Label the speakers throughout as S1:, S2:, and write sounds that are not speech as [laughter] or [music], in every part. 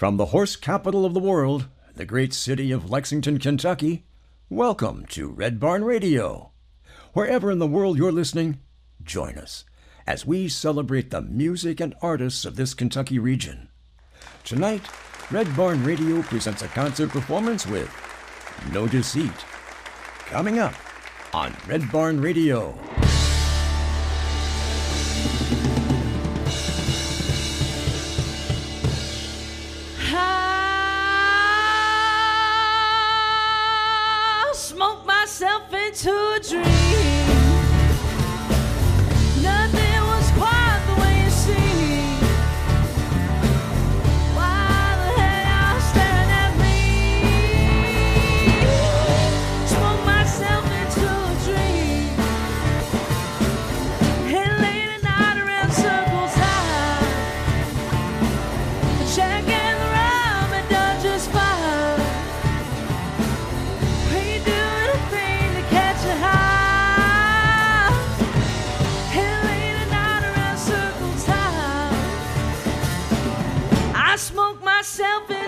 S1: From the horse capital of the world, the great city of Lexington, Kentucky, welcome to Red Barn Radio. Wherever in the world you're listening, join us as we celebrate the music and artists of this Kentucky region. Tonight, Red Barn Radio presents a concert performance with No Deceit. Coming up on Red Barn Radio.
S2: A dream. Smoke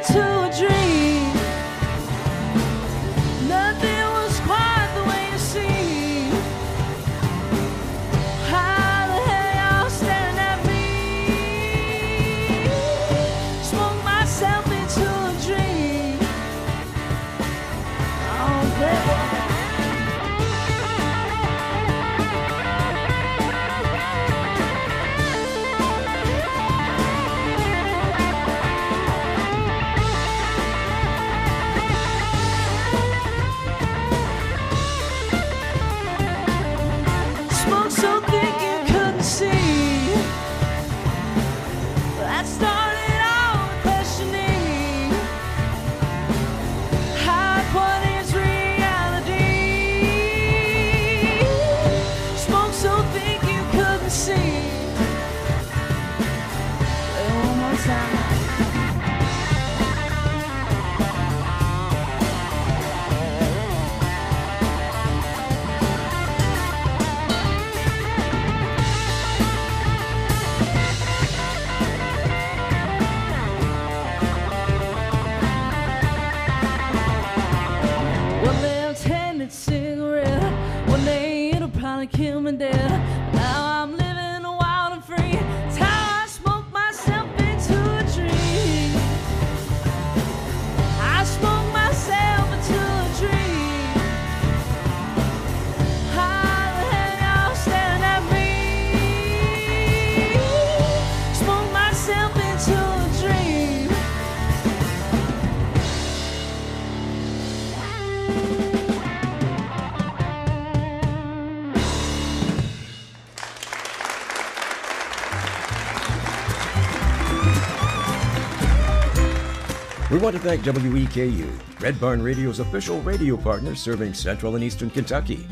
S1: want to thank WEKU, Red Barn Radio's official radio partner serving Central and Eastern Kentucky.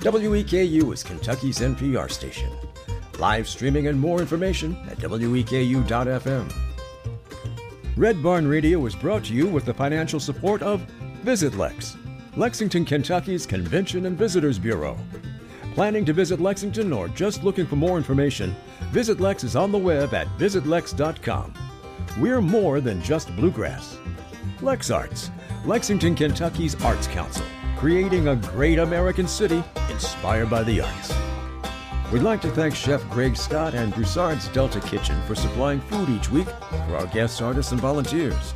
S1: WEKU is Kentucky's NPR station. Live streaming and more information at weku.fm. Red Barn Radio is brought to you with the financial support of Visit Lex, Lexington, Kentucky's Convention and Visitors Bureau. Planning to visit Lexington or just looking for more information, Visit Lex is on the web at visitlex.com. We're more than just bluegrass. Lex Arts, Lexington, Kentucky's Arts Council, creating a great American city inspired by the arts. We'd like to thank Chef Greg Scott and Broussard's Delta Kitchen for supplying food each week for our guest artists and volunteers.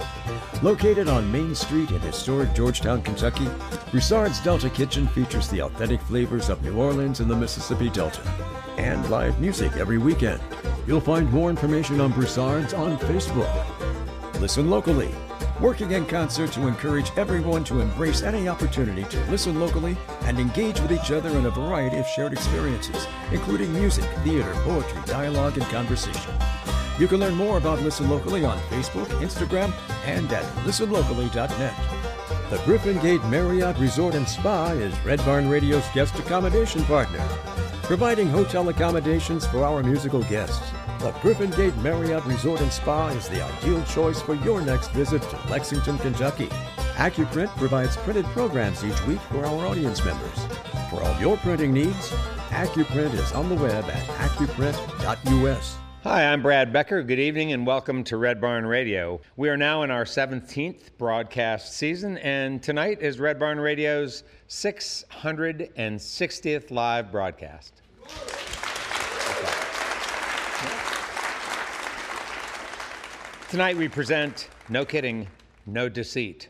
S1: Located on Main Street in historic Georgetown, Kentucky, Broussard's Delta Kitchen features the authentic flavors of New Orleans and the Mississippi Delta, and live music every weekend. You'll find more information on Broussard's on Facebook. Listen locally, working in concert to encourage everyone to embrace any opportunity to listen locally and engage with each other in a variety of shared experiences, including music, theater, poetry, dialogue, and conversation. You can learn more about Listen Locally on Facebook, Instagram, and at listenlocally.net. The Griffin Gate Marriott Resort and Spa is Red Barn Radio's guest accommodation partner, providing hotel accommodations for our musical guests. The Griffin Gate Marriott Resort and Spa is the ideal choice for your next visit to Lexington, Kentucky. AccuPrint provides printed programs each week for our audience members. For all your printing needs, AccuPrint is on the web at accuprint.us.
S3: Hi, I'm Brad Becker. Good evening and welcome to Red Barn Radio. We are now in our 17th broadcast season, and tonight is Red Barn Radio's 660th live broadcast. Tonight we present No Kidding, No Deceit.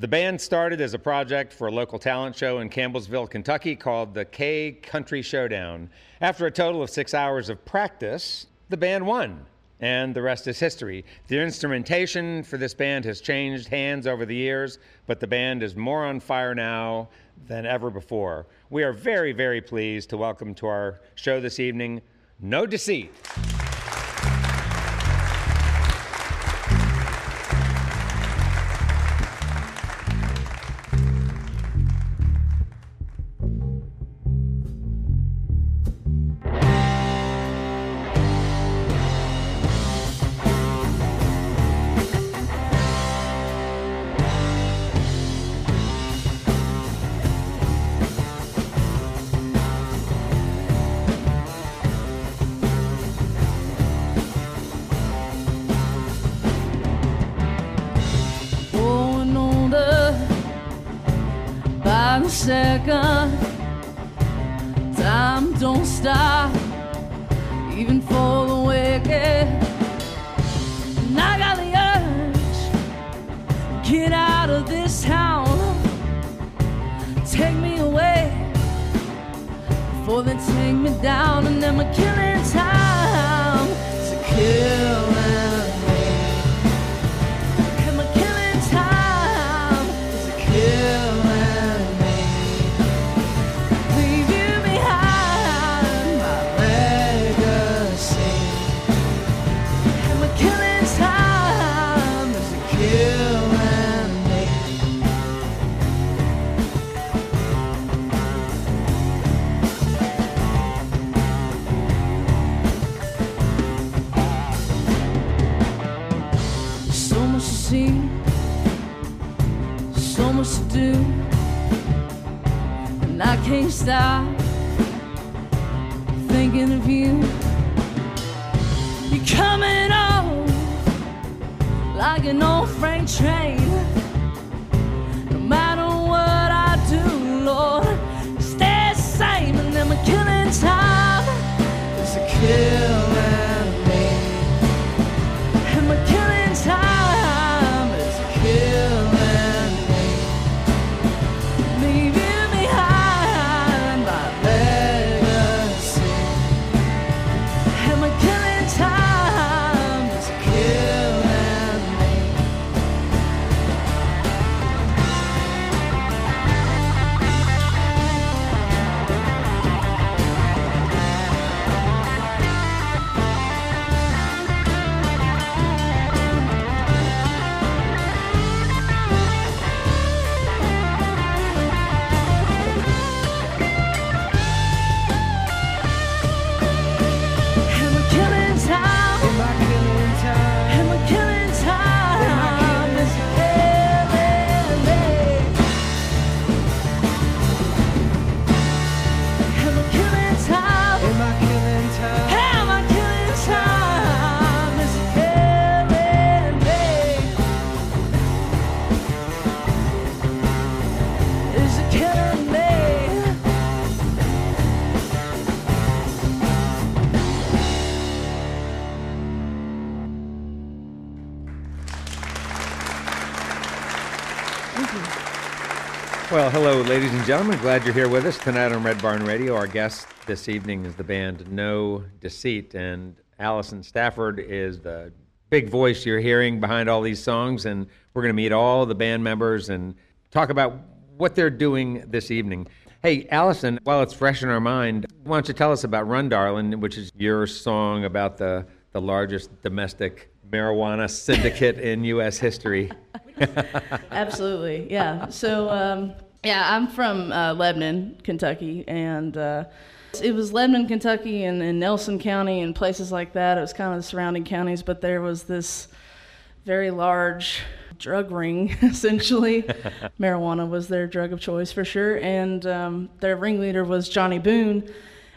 S3: The band started as a project for a local talent show in Campbellsville, Kentucky called the K Country Showdown. After a total of six hours of practice, the band won, and the rest is history. The instrumentation for this band has changed hands over the years, but the band is more on fire now than ever before. We are very, very pleased to welcome to our show this evening No Deceit.
S2: Thinking of you. You're coming on like an old freight train.
S3: Ladies and gentlemen. Glad you're here with us tonight on Red Barn Radio. Our guest this evening is the band No Deceit, and Allison Stafford is the big voice you're hearing behind all these songs. And we're going to meet all the band members and talk about what they're doing this evening. Hey, Allison, while it's fresh in our mind, why don't you tell us about Run Darlin', which is your song about the, the largest domestic marijuana syndicate in U.S. history? [laughs]
S2: Absolutely, yeah. So, um, yeah, I'm from uh, Lebanon, Kentucky, and uh, it was Lebanon, Kentucky, and, and Nelson County, and places like that. It was kind of the surrounding counties, but there was this very large drug ring, [laughs] essentially. [laughs] Marijuana was their drug of choice for sure, and um, their ringleader was Johnny Boone.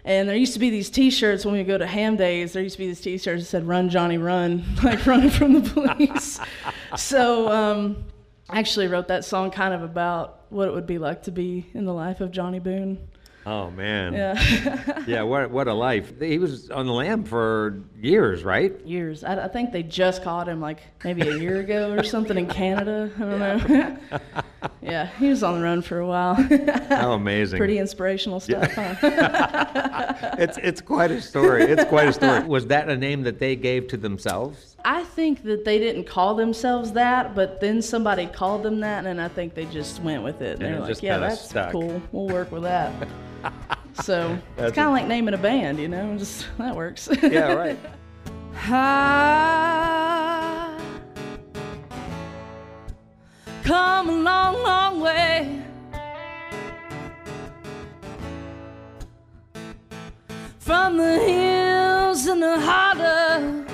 S2: And there used to be these T-shirts when we go to ham days. There used to be these T-shirts that said "Run Johnny Run," [laughs] like running from the police. so um, I actually wrote that song kind of about what it would be like to be in the life of Johnny Boone.
S3: Oh man.
S2: Yeah. [laughs]
S3: yeah. What what a life. He was on the lam for years, right?
S2: Years. I, I, think they just caught him like maybe a year ago or [laughs] something in Canada. I don't know. [laughs] yeah, he was on the run for a while.
S3: How amazing.
S2: Pretty inspirational stuff, yeah.
S3: huh? it's it's quite a story. It's quite a story. Was that a name that they gave to themselves?
S2: I think that they didn't call themselves that, but then somebody called them that, and I think they just went with it. And they're like, "Yeah, that's
S3: stuck.
S2: cool. We'll work with that." [laughs] so it's kind of like naming a band, you know. [laughs] Just that works.
S3: yeah, right. [laughs]
S2: I come a long, long way. From the hills and the holler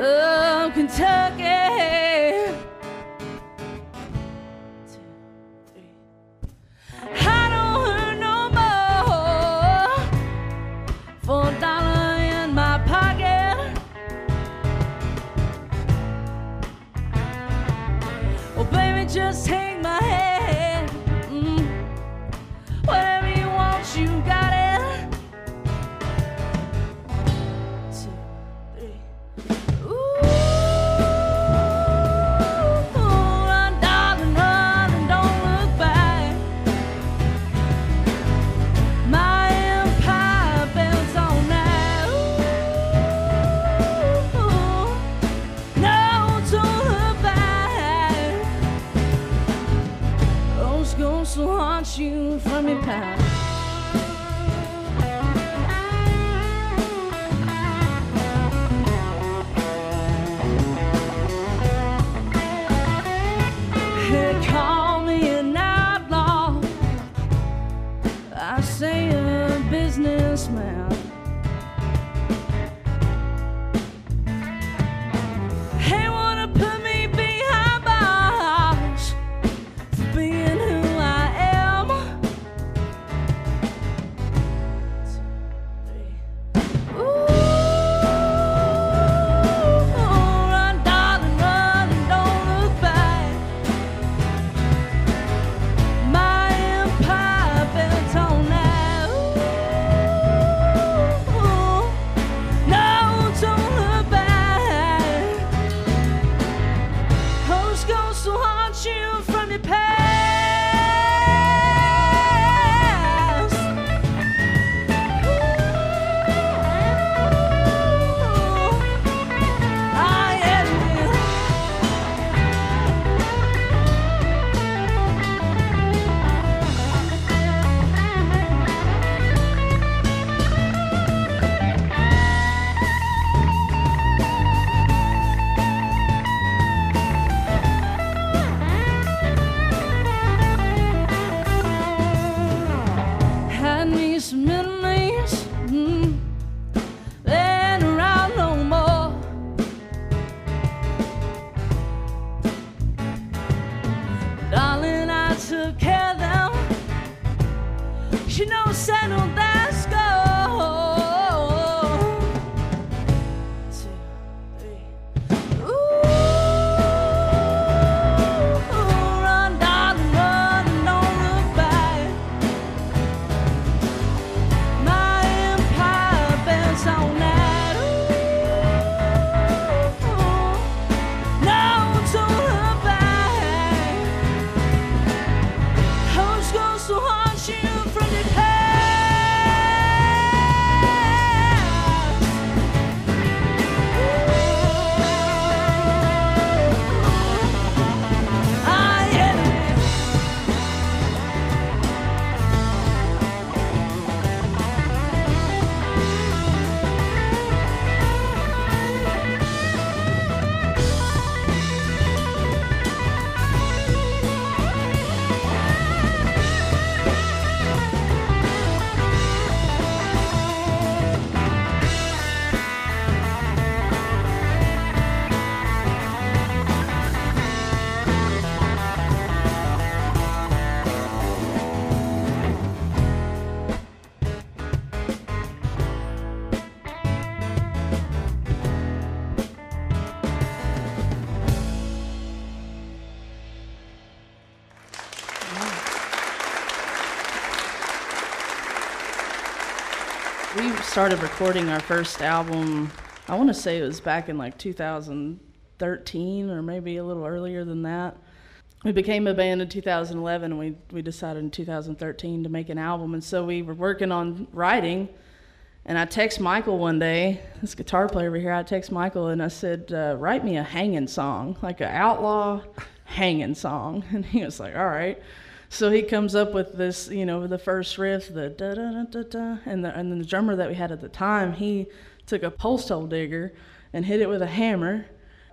S2: of Kentucky.
S4: Started recording our first album, I want to say it was back in like 2013 or maybe a little earlier than that. We became a band in 2011 and we, we decided in 2013 to make an album. And so we were working on writing. And I text Michael one day, this guitar player over here, I text Michael and I said, uh, write me a hanging song, like an outlaw hanging song. [laughs] And he was like, all right. So he comes up with this, you know, the first riff, the da da da da da, and the and then the drummer that we had at the time, he took a post hole digger and hit it with a hammer.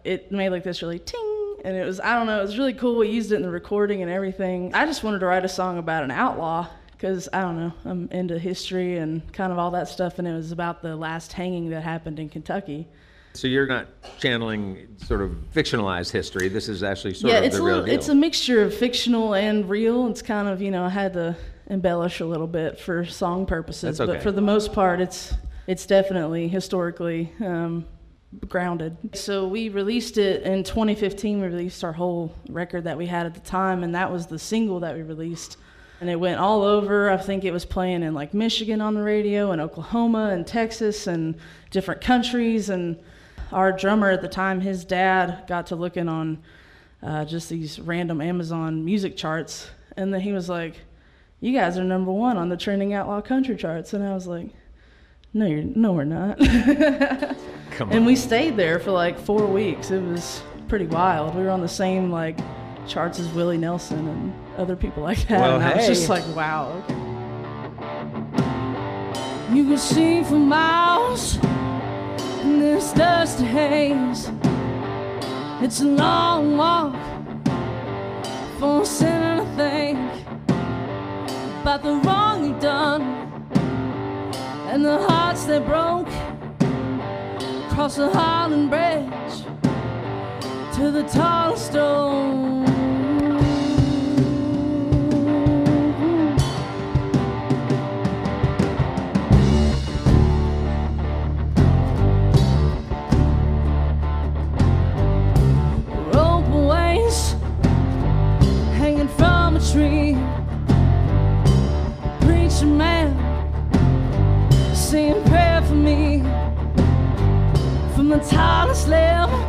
S4: It made like this really ting, and it was I don't know, it was really cool. We used it in the recording and everything. I just wanted to write a song about an outlaw because I don't know, I'm into history and kind of all that stuff, and it was about the last hanging that happened in Kentucky.
S5: So you're not channeling sort of fictionalized history. This is actually sort
S4: yeah,
S5: of
S4: it's
S5: the
S4: a
S5: real
S4: little,
S5: deal.
S4: it's a mixture of fictional and real. It's kind of you know I had to embellish a little bit for song purposes,
S5: okay.
S4: but for the most part, it's it's definitely historically um, grounded. So we released it in 2015. We released our whole record that we had at the time, and that was the single that we released. And it went all over. I think it was playing in like Michigan on the radio, and Oklahoma, and Texas, and different countries. And our drummer at the time, his dad got to looking on uh, just these random Amazon music charts, and then he was like, "You guys are number one on the trending outlaw country charts," and I was like, "No, you're no, we're not." [laughs]
S5: Come on.
S4: and we stayed there for like four weeks. It was pretty wild. We were on the same like charts as Willie Nelson and other people like that,
S5: Well,
S4: and I was
S5: hey.
S4: just like, "Wow."
S2: You can see for miles in this dust haze. It's a long walk for a sinner to think about the wrong you've done and the hearts that broke across the Harlan Bridge to the tallest stone. Saying prayer for me. From the tallest limb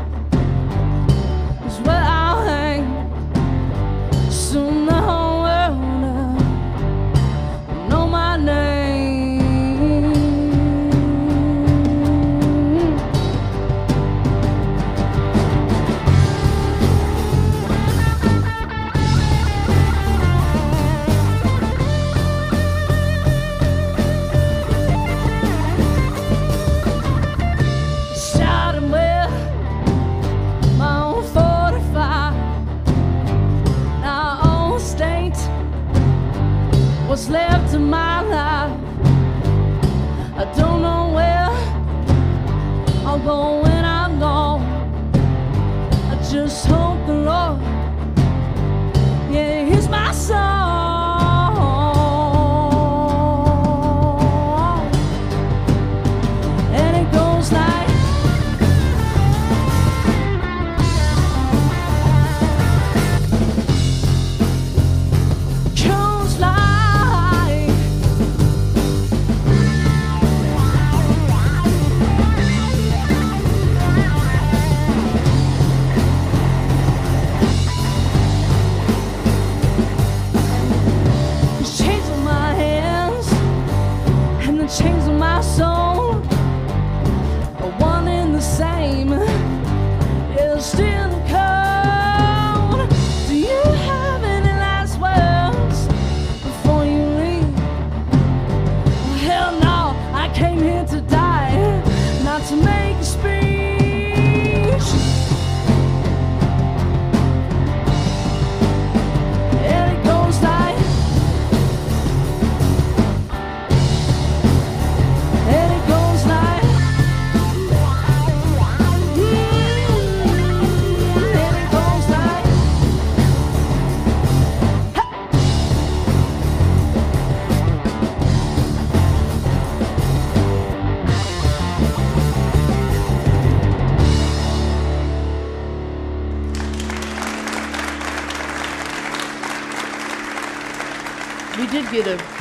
S2: my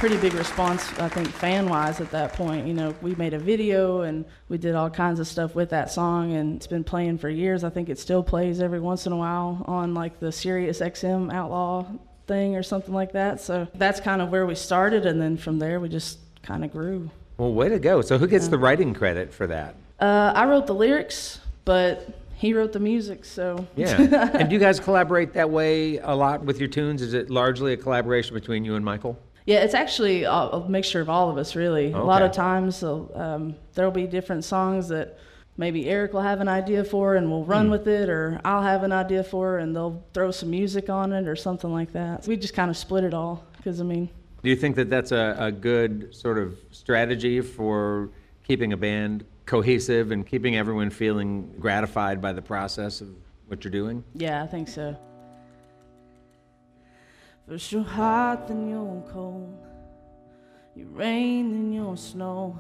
S2: pretty big response, I think, fan wise at that point. You know, we made a video and we did all kinds of stuff with that song, and it's been playing for years. I think it still plays every once in a while on like the Sirius XM Outlaw thing or something like that. So that's kind of where we started, and then from there we just kind of grew.
S3: Well, way to go. So who gets the writing credit for that?
S2: Uh, I wrote the lyrics, but he wrote the music, so
S3: Yeah. [laughs] and do you guys collaborate that way a lot with your tunes? Is it largely a collaboration between you and Michael?
S2: Yeah, it's actually a, a mixture of all of us, really. A lot of times um, there'll be different songs that maybe Eric will have an idea for and we'll run with it, or I'll have an idea for and they'll throw some music on it or something like that. We just kind of split it all because, I mean,
S3: Do you think that that's a, a good sort of strategy for keeping a band cohesive and keeping everyone feeling gratified by the process of what you're doing?
S2: yeah, I think so. First you're hot, then you're cold. You rain, then you're snow.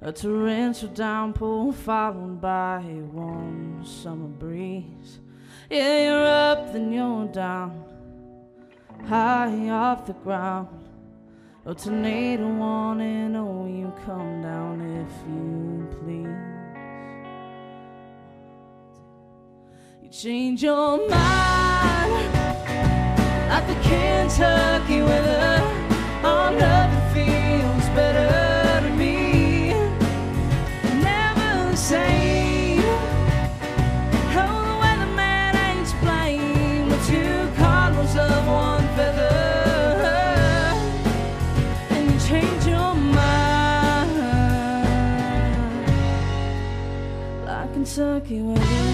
S2: A torrential downpour followed by a warm summer breeze. Yeah, you're up, then you're down, high off the ground. A tornado warning, oh, you come down if you please. You change your mind like the Kentucky weather. Oh, nothing feels better to me. Never the same. Oh, the weatherman ain't blame. The two cardinals of one feather. And you change your mind like Kentucky weather.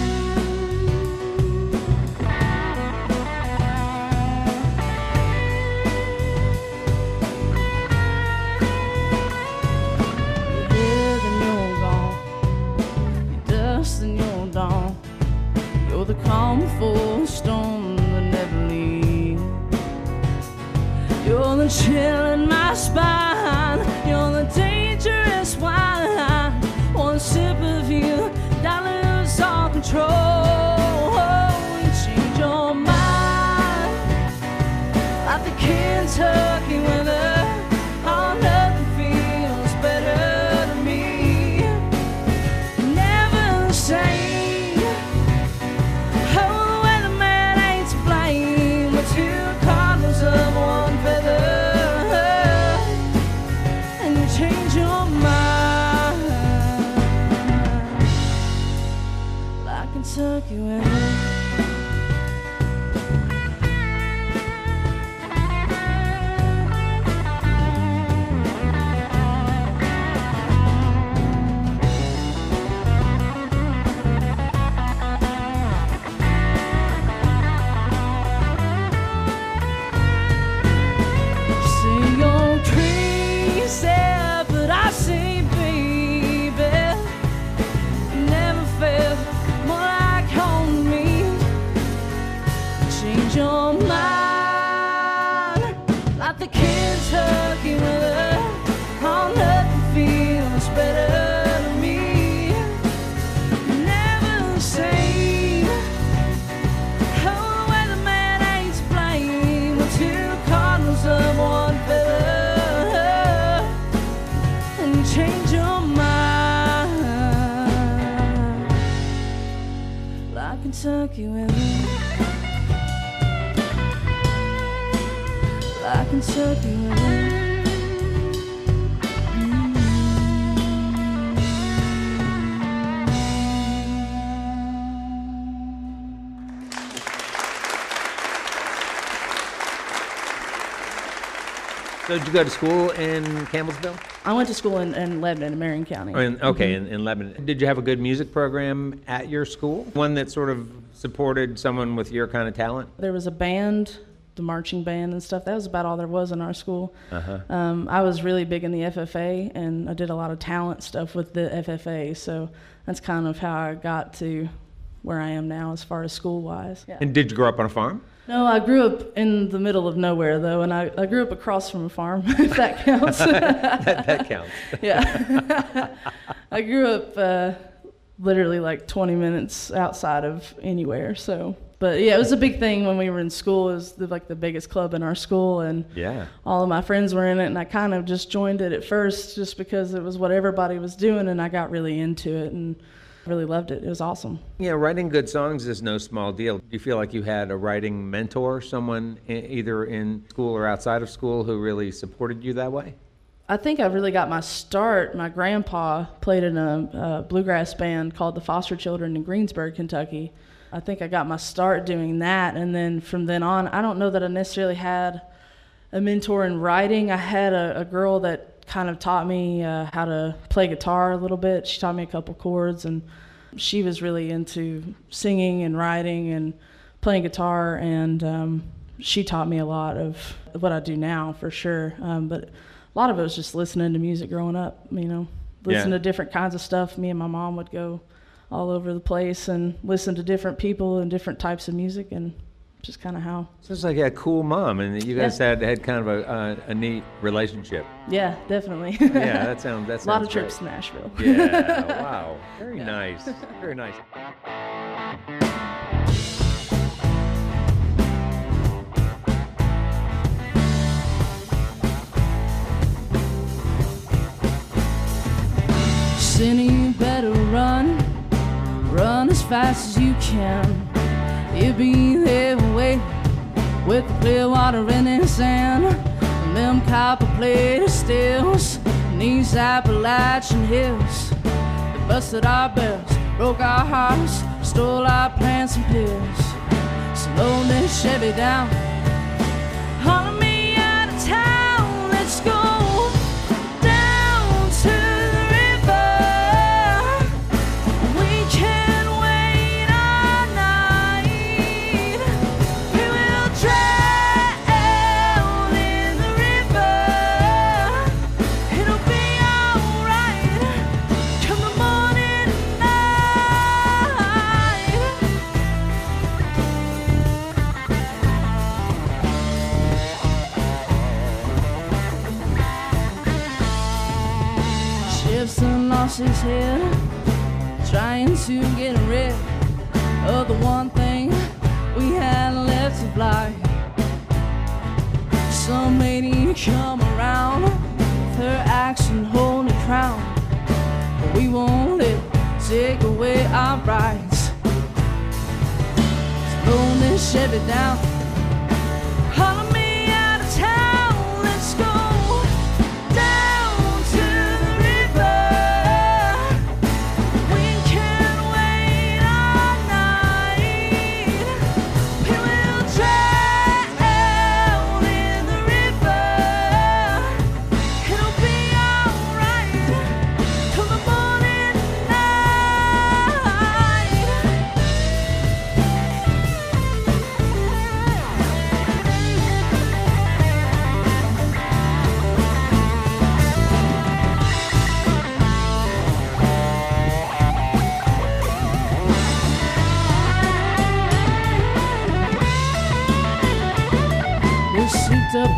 S2: Like Kentucky weather. Like Kentucky weather.
S3: So did you go to school in Campbellsville?
S2: I went to school in, in Lebanon, in Marion County.
S3: Or in, okay, in, in Lebanon. Did you have a good music program at your school? One that sort of supported someone with your kind of talent?
S2: There was a band, the marching band and stuff. That was about all there was in our school.
S3: Uh-huh.
S2: Um, I was really big in the FFA, and I did a lot of talent stuff with the FFA. So that's kind of how I got to where I am now, as far as school wise. Yeah.
S3: And did you grow up on a farm?
S2: No, I grew up in the middle of nowhere though, and I, I grew up across from a farm, [laughs] if that counts. [laughs]
S3: that, that counts. [laughs]
S2: yeah. I grew up uh,
S4: literally like 20 minutes outside of anywhere. So, but yeah, it was a big thing when we were in school. It was the, like the biggest club in our school, and
S5: Yeah.
S4: all of my friends were in it, and I kind of just joined it at first just because it was what everybody was doing, and I got really into it and really loved it. It was awesome.
S5: Yeah, writing good songs is no small deal. Do you feel like you had a writing mentor, someone either in school or outside of school who really supported you that way?
S4: I think I really got my start. My grandpa played in a, a bluegrass band called the Foster Children in Greensburg, Kentucky. I think I got my start doing that, and then from then on, I don't know that I necessarily had a mentor in writing. I had a, a girl that kind of taught me uh, how to play guitar a little bit. She taught me a couple chords, and she was really into singing and writing and playing guitar, and um, she taught me a lot of what I do now for sure. Um, but a lot of it was just listening to music growing up, you know, listen
S5: Yeah.
S4: to different kinds of stuff. Me and my mom would go all over the place and listen to different people and different types of music, and just kind of how.
S5: Sounds like a cool mom, and you guys
S4: Yeah.
S5: had, had kind of a, a, a neat relationship.
S4: Yeah, definitely.
S5: Yeah, that [laughs] sounds that's
S4: a lot
S5: sounds
S4: of trips
S5: great.
S4: to Nashville.
S5: Yeah, wow, [laughs] very nice, very nice.
S2: Cindy, you better run, run as fast as you can. You'll be there waiting with the clear water in his hand. And them copper plated stills, and these Appalachian hills. They busted our bells, broke our hearts, stole our plants and pills. Slow this Chevy down, me lost his head trying to get rid of the one thing we had left of life. Some lady come around with her axe and holy crown, but we won't let take away our rights. Slow this Chevy down. Hauling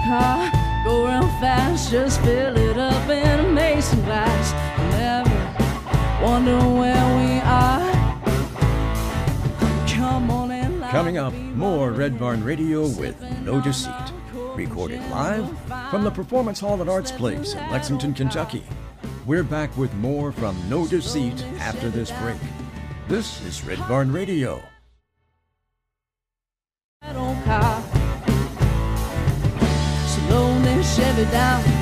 S2: car, go real fast, just fill it up in a mason glass. Never wonder where we are. Come on light
S1: Coming up, more. Red Barn Radio with No Deceit. Recorded live from the Performance Hall at Arts Place in Lexington, Kentucky. We're back with more from No Deceit after this break. This is Red Barn Radio.
S2: Chevy down.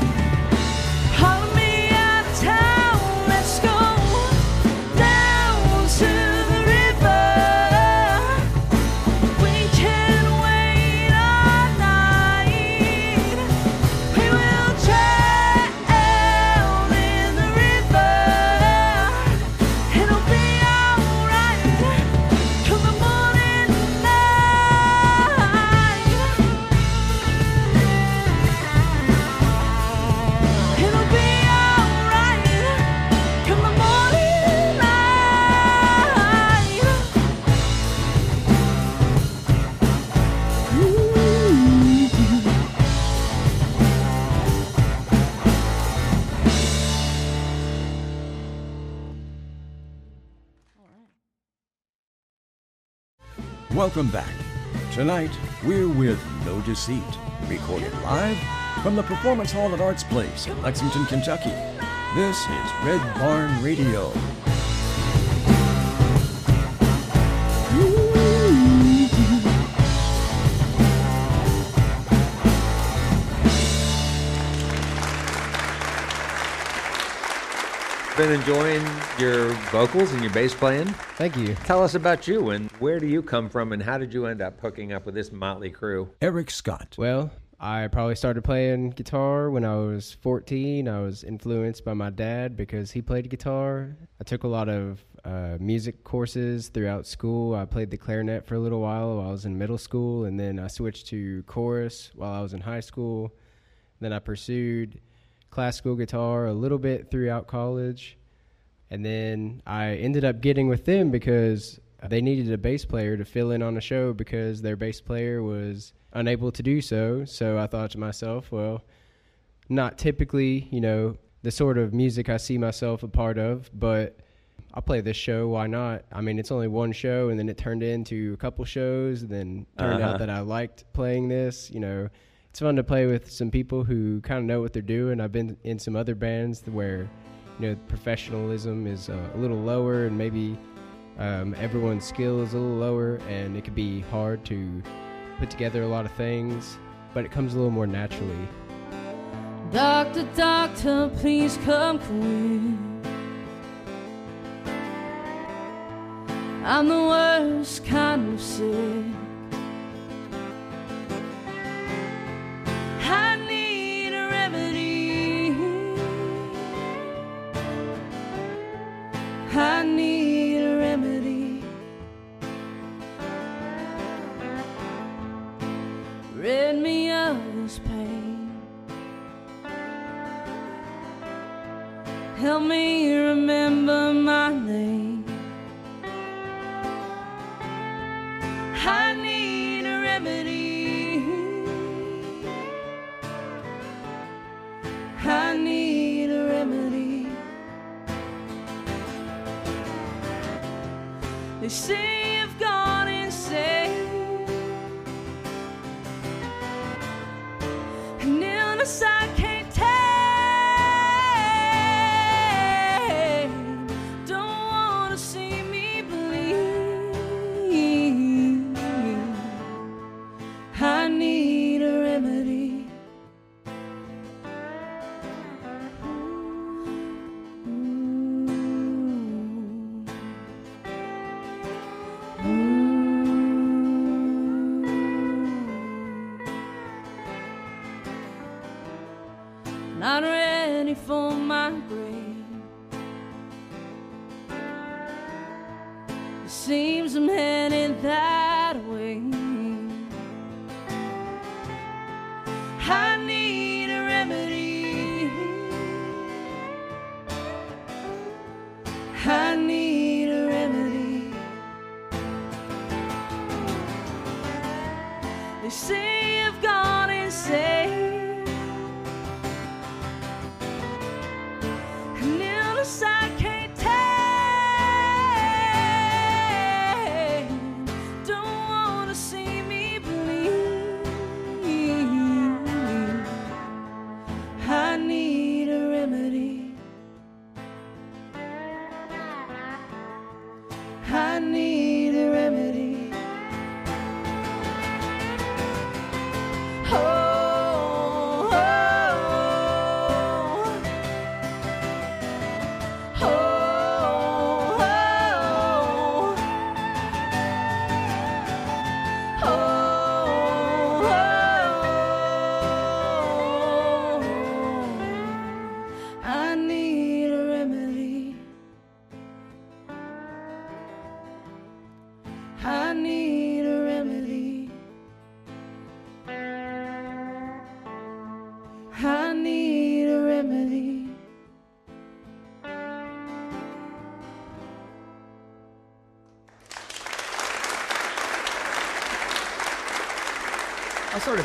S1: Welcome back. Tonight, we're with No Deceit, recorded live from the Performance Hall at Arts Place in Lexington, Kentucky. This is Red Barn Radio.
S5: Been enjoying your vocals and your bass playing.
S6: Thank you.
S5: Tell us about you and where do you come from and how did you end up hooking up with this motley crew?
S1: Eric Scott.
S6: Well, I probably started playing guitar when I was 14. I was influenced by my dad because he played guitar. I took a lot of uh, music courses throughout school. I played the clarinet for a little while while I was in middle school, and then I switched to chorus while I was in high school. Then I pursued classical guitar a little bit throughout college. And then I ended up getting with them because they needed a bass player to fill in on a show because their bass player was unable to do so. So I thought to myself, well, not typically, you know, the sort of music I see myself a part of, but I'll play this show. Why not? I mean, it's only one show, and then it turned into a couple shows, and then turned
S5: Uh-huh.
S6: out that I liked playing this. You know, it's fun to play with some people who kind of know what they're doing. I've been in some other bands where, you know, professionalism is uh, a little lower, and maybe um, everyone's skill is a little lower, and it could be hard to put together a lot of things, but it comes a little more naturally.
S2: Doctor, doctor, please come quick. I'm the worst kind of sick. Seems I'm that way. I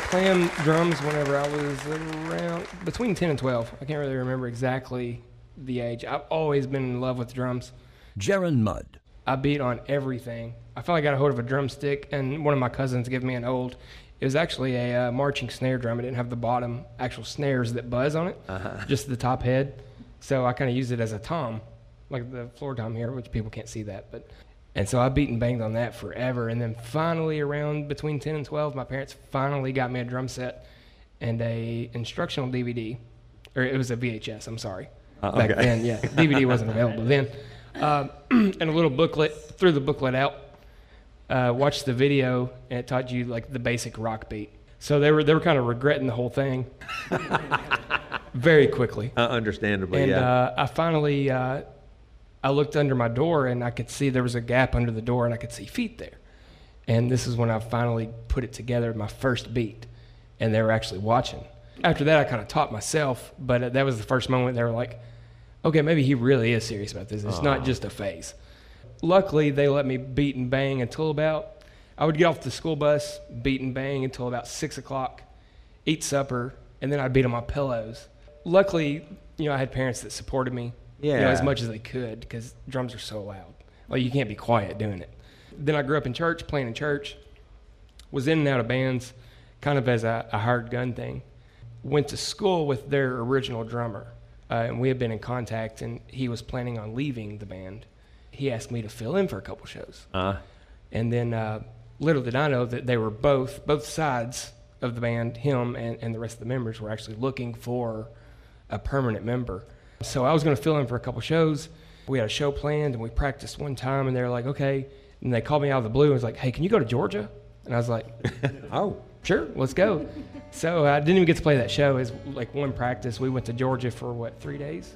S7: playing drums whenever I was around between 10 and 12. I can't really remember exactly the age. I've always been in love with drums.
S1: Jaron Mudd.
S7: I beat on everything. I finally got a hold of a drumstick, and one of my cousins gave me an old. It was actually a uh, marching snare drum. It didn't have the bottom actual snares that buzz on it, uh-huh. just the top head. So I kind of used it as a tom, like the floor tom here, which people can't see that. But and so I beat and banged on that forever. And then finally, around between 10 and 12, my parents finally got me a drum set and a instructional DVD, or it was a VHS. I'm sorry. Back
S5: okay.
S7: then, yeah, [laughs] DVD wasn't available then. Um, [clears throat] and a little booklet. Threw the booklet out. Uh, watched the video, and it taught you like the basic rock beat. So they were they were kind of regretting the whole thing [laughs] very quickly.
S5: Uh, understandably,
S7: And
S5: yeah.
S7: uh, I finally, uh, I looked under my door and I could see there was a gap under the door and I could see feet there. And this is when I finally put it together, my first beat, and they were actually watching. After that, I kind of taught myself, but uh, that was the first moment they were like, okay, maybe he really is serious about this. It's not just a phase. Luckily, they let me beat and bang until about, I would get off the school bus, beat and bang until about six o'clock, eat supper, and then I'd beat on my pillows. Luckily, you know, I had parents that supported me, you know,
S5: Yeah.
S7: as much as they could because drums are so loud. Like you can't be quiet doing it. Then I grew up in church, playing in church, was in and out of bands, kind of as a, a hired gun thing. Went to school with their original drummer, uh, and we had been in contact, and he was planning on leaving the band. He asked me to fill in for a couple shows.
S5: Uh,
S7: And then uh, little did I know that they were both, both sides of the band, him and, and the rest of the members, were actually looking for a permanent member. So I was going to fill in for a couple shows. We had a show planned and we practiced one time, and they were like, okay. And they called me out of the blue and was like, hey, can you go to Georgia? And I was like, [laughs]
S5: oh,
S7: sure, let's go. So I didn't even get to play that show. It was like one practice. We went to Georgia for what, three days?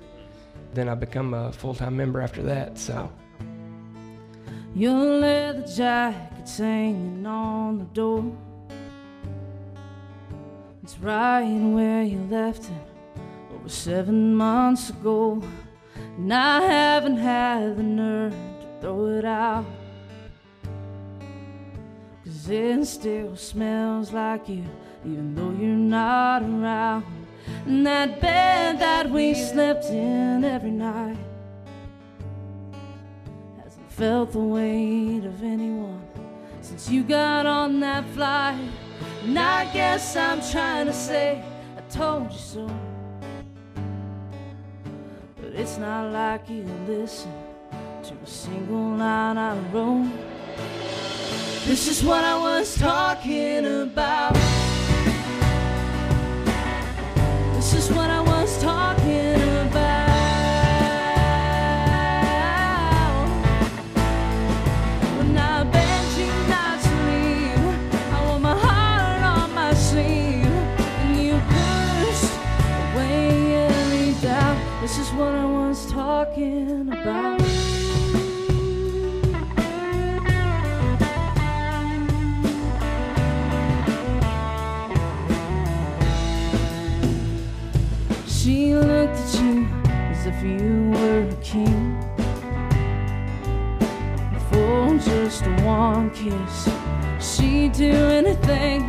S7: Then I become a full time member after that. So.
S2: Your leather jacket's hanging on the door. It's right where you left it over seven months ago. And I haven't had the nerve to throw it out. Cause it still smells like you, even though you're not around. And that bed that we slept in every night hasn't felt the weight of anyone since you got on that flight. And I guess I'm trying to say I told you so. But it's not like you listen to a single line I wrote. This is what I was talking about. This is what I was talking about. Talking about. She looked at you as if you were a king. For just one kiss, she'd do anything.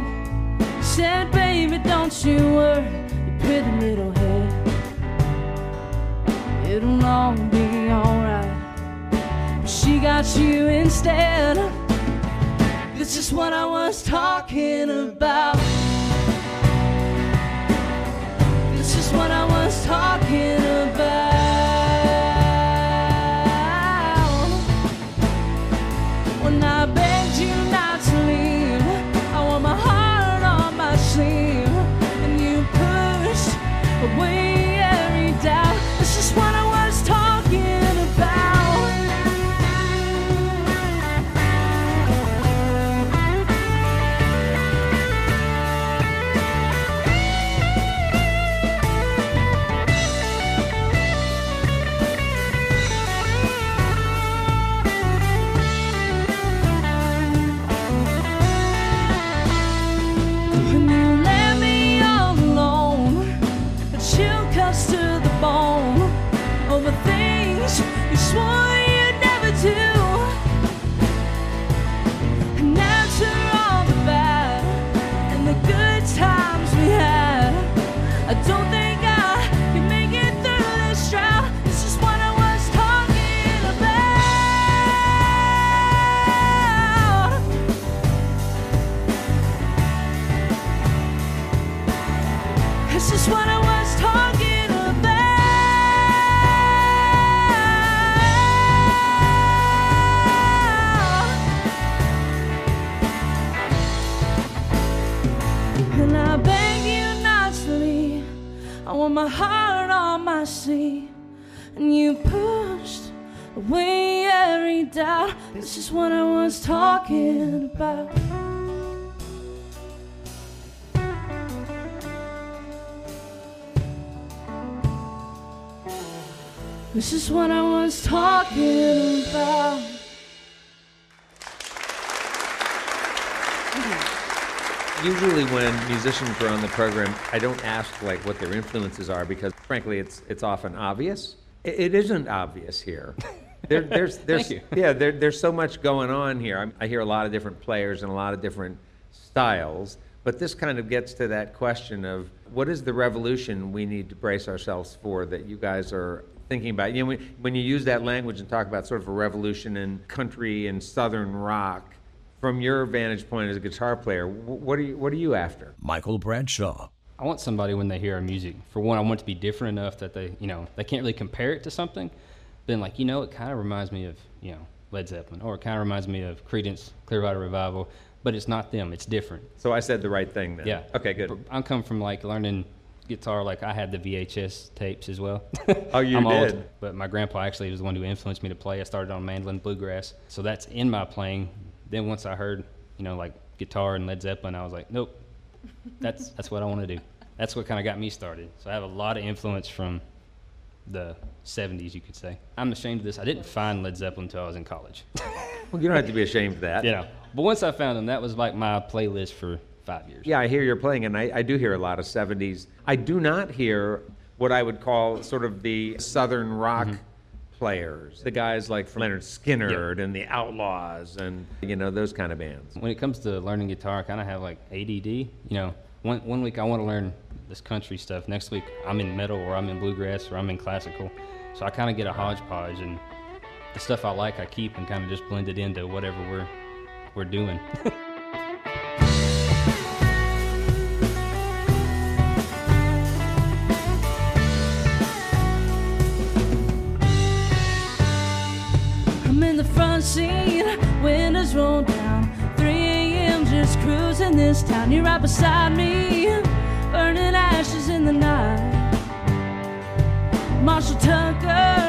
S2: Said, baby, don't you worry, your pretty little head. It'll all be alright. She got you instead. This is what I was talking about. This is what I was talking about. This is what I was talking about. This is what I was talking about.
S3: Usually, when musicians are on the program, I don't ask like what their influences are because, frankly, it's it's often obvious. It, it isn't obvious here. [laughs] There, there's [laughs] there's
S8: you.
S3: yeah there, there's so much going on here. I'm, I hear a lot of different players and a lot of different styles, but this kind of gets to that question of what is the revolution we need to brace ourselves for that you guys are thinking about. You know, when, when you use that language and talk about sort of a revolution in country and southern rock, from your vantage point as a guitar player, what are you what are you after?
S1: Michael Bradshaw.
S8: I want somebody when they hear our music, for one, I want it to be different enough that they, you know, they can't really compare it to something. Then, like, you know, it kind of reminds me of, you know, Led Zeppelin, or it kind of reminds me of Creedence, Clearwater Revival, but it's not them. It's different.
S3: So I said the right thing then.
S8: Yeah.
S3: Okay, good.
S8: I'm coming from like learning guitar. Like I had the VHS tapes as well.
S3: Oh, you [laughs]
S8: I'm old,
S3: did?
S8: but my grandpa actually was the one who influenced me to play. I started on mandolin bluegrass, so that's in my playing. Then once I heard, you know, like guitar and Led Zeppelin, I was like, nope, that's that's what I want to do. That's what kind of got me started. So I have a lot of influence from the 70s, you could say. I'm ashamed of this. I didn't find Led Zeppelin until I was in college. [laughs]
S3: Well, you don't have to be ashamed of that.
S8: you know, but once I found them, that was like my playlist for five years.
S3: Yeah, I hear you're playing, and I, I do hear a lot of 70s. I do not hear what I would call sort of the southern rock mm-hmm. players, the guys like Lynyrd Skynyrd and the Outlaws, and you know those kind of bands.
S8: when it comes to learning guitar, I kind of have like ADD. You know, one, one week I want to learn this country stuff. Next week I'm in metal or I'm in bluegrass or I'm in classical. So I kind of get a hodgepodge, and the stuff I like I keep and kind of just blend it into whatever we're we're doing. [laughs]
S2: You're right beside me, burning ashes in the night. Marshall Tucker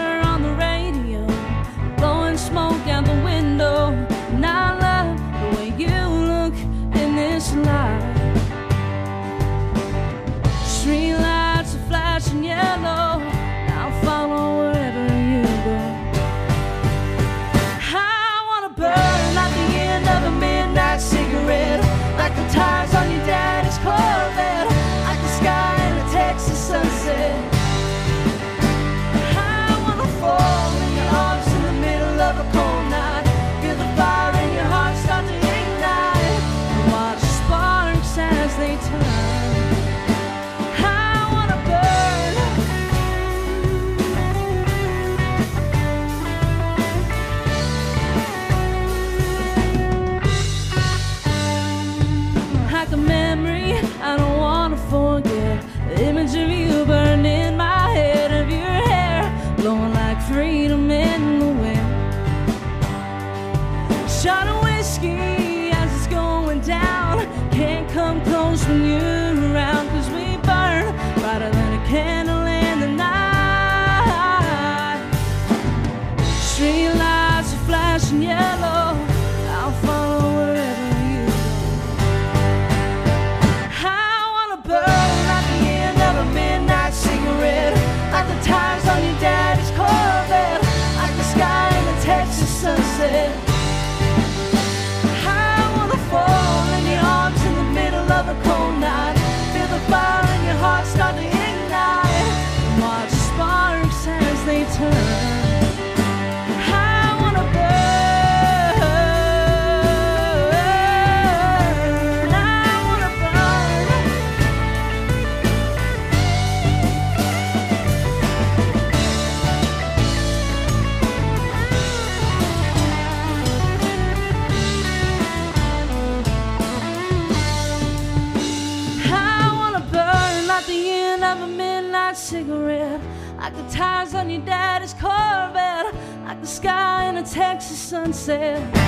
S2: tires on your daddy's Corvette, like the sky in a Texas sunset.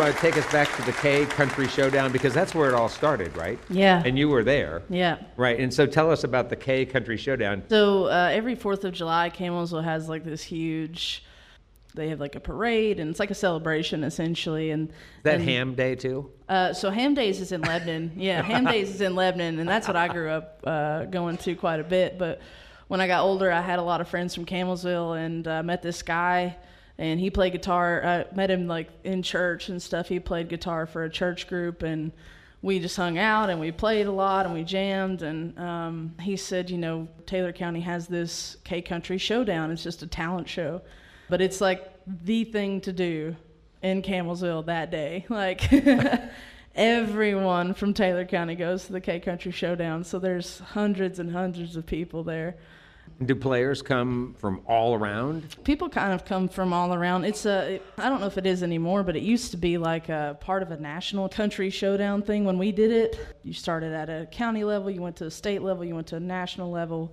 S5: Uh, take us back to the K Country Showdown because that's where it all started, right?
S4: Yeah.
S5: And you were there.
S4: Yeah.
S5: Right. And so tell us about the K Country Showdown.
S4: So uh, every Fourth of July, Campbellsville has like this huge. They have like a parade, and it's like a celebration essentially. And
S5: Is that
S4: and,
S5: Ham Day too?
S4: Uh, so Ham Days is in Lebanon. Yeah, [laughs] Ham Days is in Lebanon, and that's what I grew up uh, going to quite a bit. But when I got older, I had a lot of friends from Campbellsville, and uh, met this guy, and he played guitar. I met him like in church and stuff. He played guitar for a church group, and we just hung out and we played a lot and we jammed. And um, he said, you know, Taylor County has this K Country Showdown. It's just a talent show, but it's like the thing to do in Campbellsville that day. [laughs] Like [laughs] everyone from Taylor County goes to the K Country Showdown, so there's hundreds and hundreds of people there.
S5: Do players come from all around?
S4: People kind of come from all around. It's a I don't know if it is anymore, but it used to be like a part of a national country showdown thing when we did it. You started at a county level, you went to a state level, you went to a national level.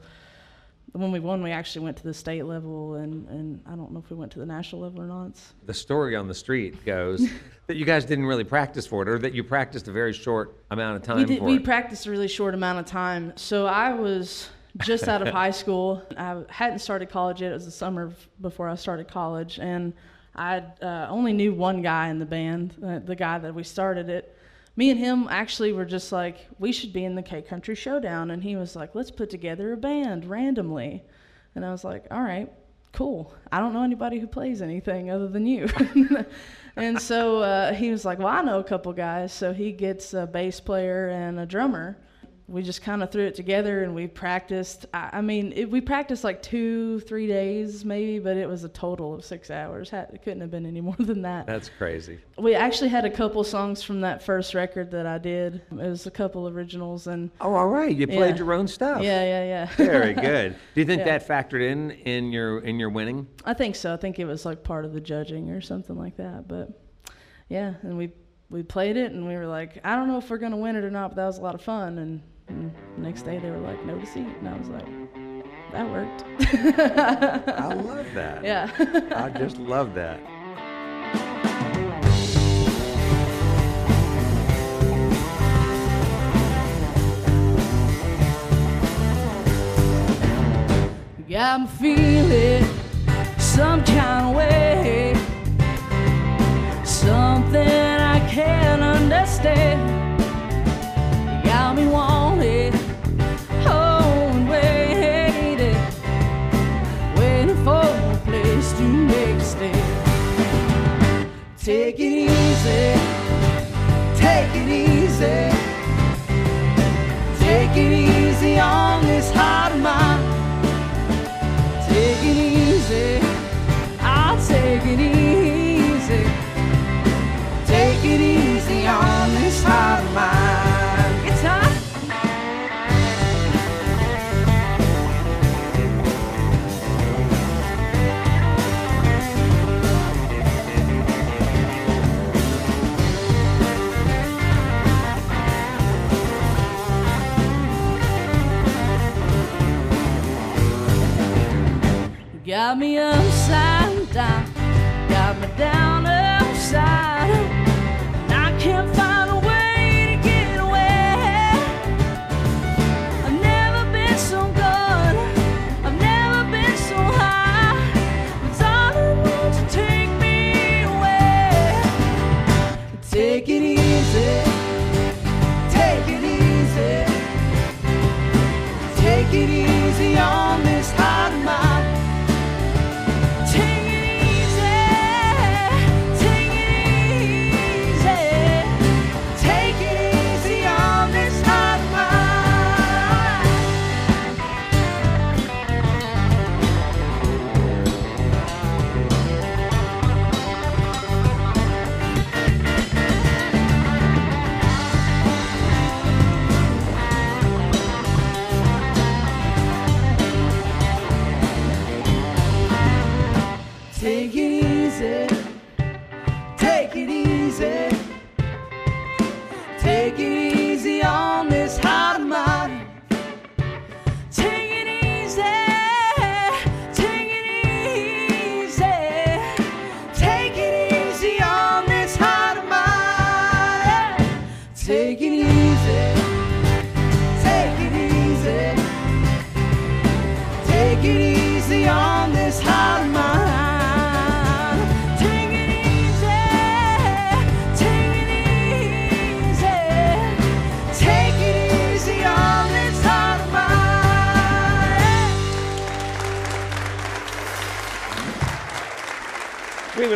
S4: When we won, we actually went to the state level, and, and I don't know if we went to the national level or not.
S5: The story on the street goes [laughs] that you guys didn't really practice for it, or that you practiced a very short amount of time
S4: we did, we
S5: it.
S4: practiced a really short amount of time. So I was just out of [laughs] high school. I hadn't started college yet. It was the summer before I started college, and I uh, only knew one guy in the band, uh, the guy that we started it. Me and him actually were just like, we should be in the K Country Showdown, and he was like, let's put together a band randomly, and I was like, all right. Cool. I don't know anybody who plays anything other than you. [laughs] and so uh, he was like, Well, I know a couple guys. So he gets a bass player and a drummer. We just kind of threw it together and we practiced. I, I mean, it, we practiced like two, three days maybe, but it was a total of six hours. It couldn't have been any [laughs] more than that.
S5: That's crazy.
S4: We actually had a couple songs from that first record that I did. It was a couple originals and
S5: Oh, all right. You played
S4: Yeah.
S5: your own stuff.
S4: yeah, yeah, yeah. [laughs]
S5: Very good. Do you think
S4: Yeah.
S5: that factored in in your in your winning?
S4: I think so. I think it was like part of the judging or something like that. But yeah, and we we played it and we were like, I don't know if we're gonna win it or not, but that was a lot of fun. And, and next day they were like, no deceit, and I was like, that worked.
S5: I love that. [laughs]
S4: yeah.
S5: I just love that.
S2: Got me feeling some kind of way. Something Take it easy, take it easy, take it easy on this heart of mine. Take it easy. I'll take it easy. Take it easy on this heart of mine. Got me upside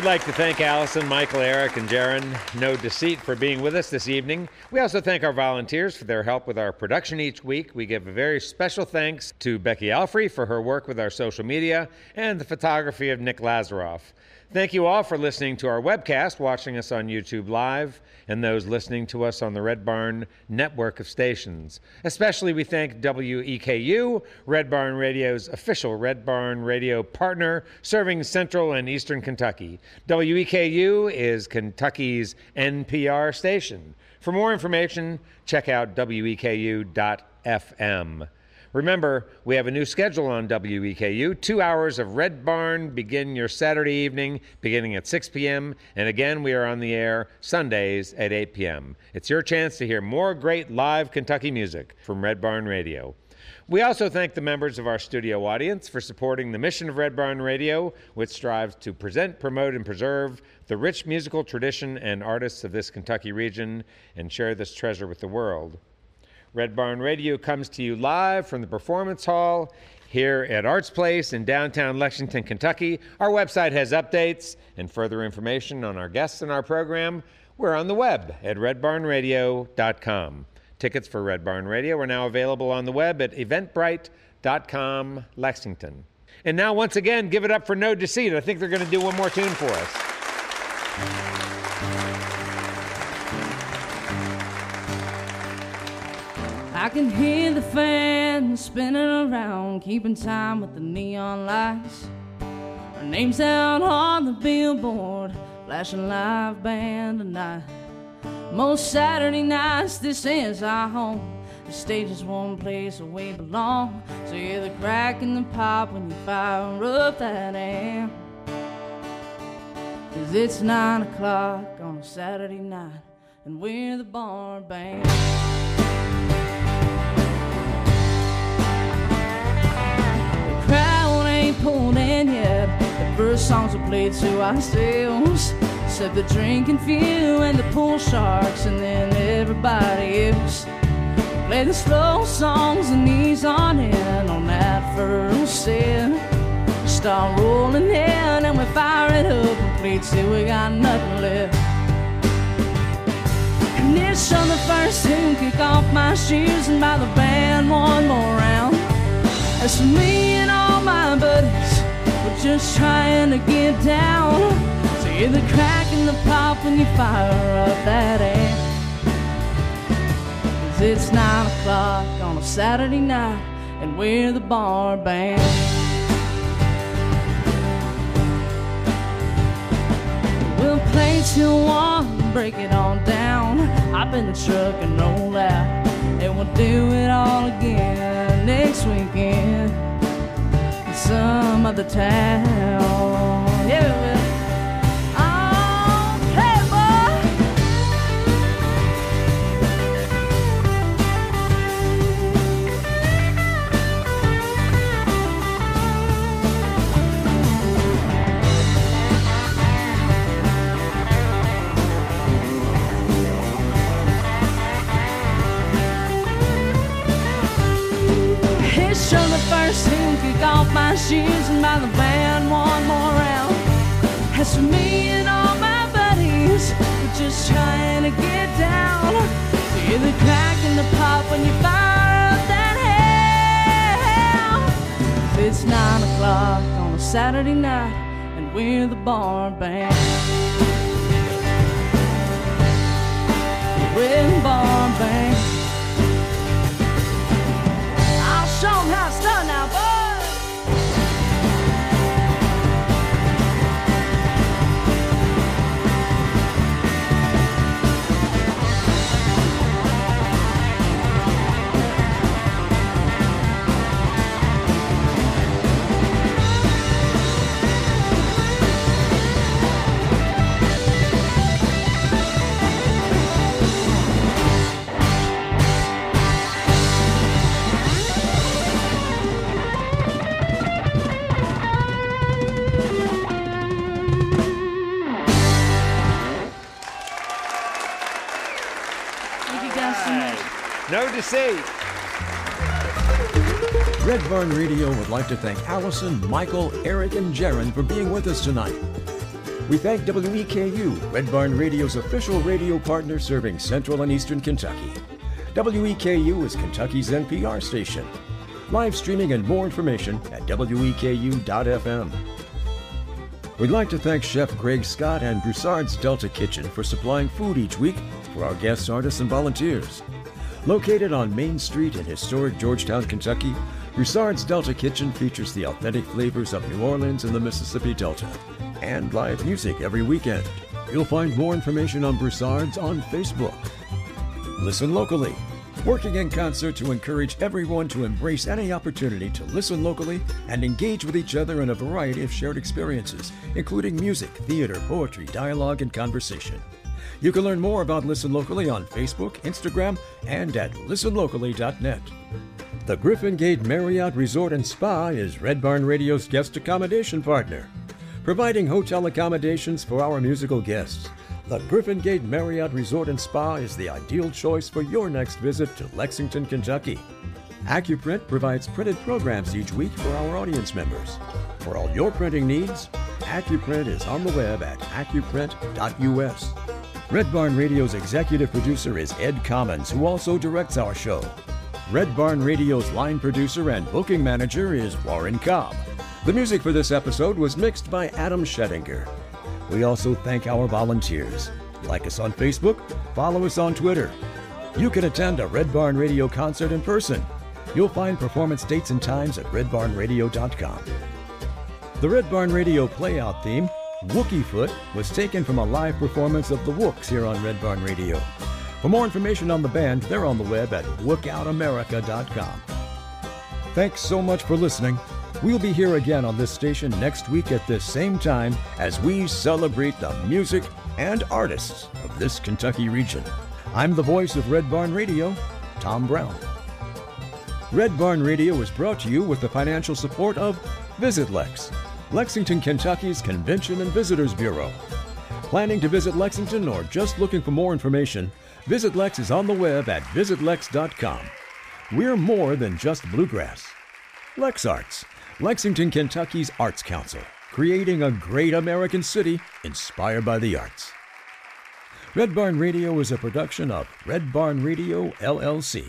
S3: like to thank Allison, Michael, Eric, and Jaron, No Deceit, for being with us this evening. We also thank our volunteers for their help with our production each week. We give a very special thanks to Becky Alfrey for her work with our social media and the photography of Nick Lazaroff. Thank you all for listening to our webcast, watching us on YouTube Live, and those listening to us on the Red Barn network of stations. Especially, we thank WEKU, Red Barn Radio's official Red Barn Radio partner, serving Central and Eastern Kentucky. WEKU is Kentucky's NPR station. For more information, check out weku.fm. Remember, we have a new schedule on WEKU. Two hours of Red Barn begin your Saturday evening, beginning at 6 p.m. And again, we are on the air Sundays at 8 p.m. It's your chance to hear more great live Kentucky music from Red Barn Radio. We also thank the members of our studio audience for supporting the mission of Red Barn Radio, which strives to present, promote, and preserve the rich musical tradition and artists of this Kentucky region and share this treasure with the world. Red Barn Radio comes to you live from the Performance Hall here at Arts Place in downtown Lexington, Kentucky. Our website has updates and further information on our guests and our program. We're on the web at redbarnradio.com. Tickets for Red Barn Radio are now available on the web at eventbrite.com Lexington. And now, once again, give it up for No Deceit. I think they're going to do one more tune for us.
S2: I can hear the fans spinning around, keeping time with the neon lights. Our name's out on the billboard, flashing live band tonight. Most Saturday nights, this is our home. The stage is one place where we belong. So hear the crack and the pop when you fire up that amp. Cause it's nine o'clock on a Saturday night, and we're the bar band. First songs are played to ourselves. Except the drinking few and the pool sharks, and then everybody else. Play the slow songs and ease on in on that first set. Start rolling in and we fire it up complete till we got nothing left. And it's on the first tune, kick off my shoes and buy the band one more round. For me and all my buddies, just trying to get down. So the crack and the pop when you fire up that amp. Cause it's nine o'clock on a Saturday night, and we're the bar band. We'll play till one, break it on down. In the truck and roll out. And we'll do it all again next weekend in some other town. Yeah, On the first tune, kick off my shoes and buy the band one more round. As for me and all my buddies, we're just trying to get down. To hear the crack and the pop when you fire up that hell. It's nine o'clock on a Saturday night, and we're the bar band. We're the bar band.
S3: No Deceit.
S1: Red Barn Radio would like to thank Allison, Michael, Eric, and Jaron for being with us tonight. We thank WEKU, Red Barn Radio's official radio partner serving Central and Eastern Kentucky. WEKU is Kentucky's NPR station. Live streaming and more information at weku.fm. We'd like to thank Chef Greg Scott and Broussard's Delta Kitchen for supplying food each week for our guests, artists, and volunteers. Located on Main Street in historic Georgetown, Kentucky, Broussard's Delta Kitchen features the authentic flavors of New Orleans and the Mississippi Delta, and live music every weekend. You'll find more information on Broussard's on Facebook. Listen locally, working in concert to encourage everyone to embrace any opportunity to listen locally and engage with each other in a variety of shared experiences, including music, theater, poetry, dialogue, and conversation. You can learn more about Listen Locally on Facebook, Instagram, and at listenlocally.net. The Griffin Gate Marriott Resort and Spa is Red Barn Radio's guest accommodation partner, providing hotel accommodations for our musical guests. The Griffin Gate Marriott Resort and Spa is the ideal choice for your next visit to Lexington, Kentucky. AccuPrint provides printed programs each week for our audience members. For all your printing needs, AccuPrint is on the web at accuprint.us. Red Barn Radio's executive producer is Ed Commons, who also directs our show. Red Barn Radio's line producer and booking manager is Warren Cobb. The music for this episode was mixed by Adam Schettinger. We also thank our volunteers. Like us on Facebook, follow us on Twitter. You can attend a Red Barn Radio concert in person. You'll find performance dates and times at redbarnradio.com. The Red Barn Radio playout theme, Wookie Foot, was taken from a live performance of the Wooks here on Red Barn Radio. For more information on the band, they're on the web at wookoutamerica.com. Thanks so much for listening. We'll be here again on this station next week at this same time as we celebrate the music and artists of this Kentucky region. I'm the voice of Red Barn Radio, Tom Brown. Red Barn Radio is brought to you with the financial support of Visit Lex, Lexington, Kentucky's Convention and Visitors Bureau. Planning to visit Lexington or just looking for more information, Visit Lex is on the web at visitlex.com. We're more than just bluegrass. Lex Arts, Lexington, Kentucky's Arts Council, creating a great American city inspired by the arts. Red Barn Radio is a production of Red Barn Radio, LLC.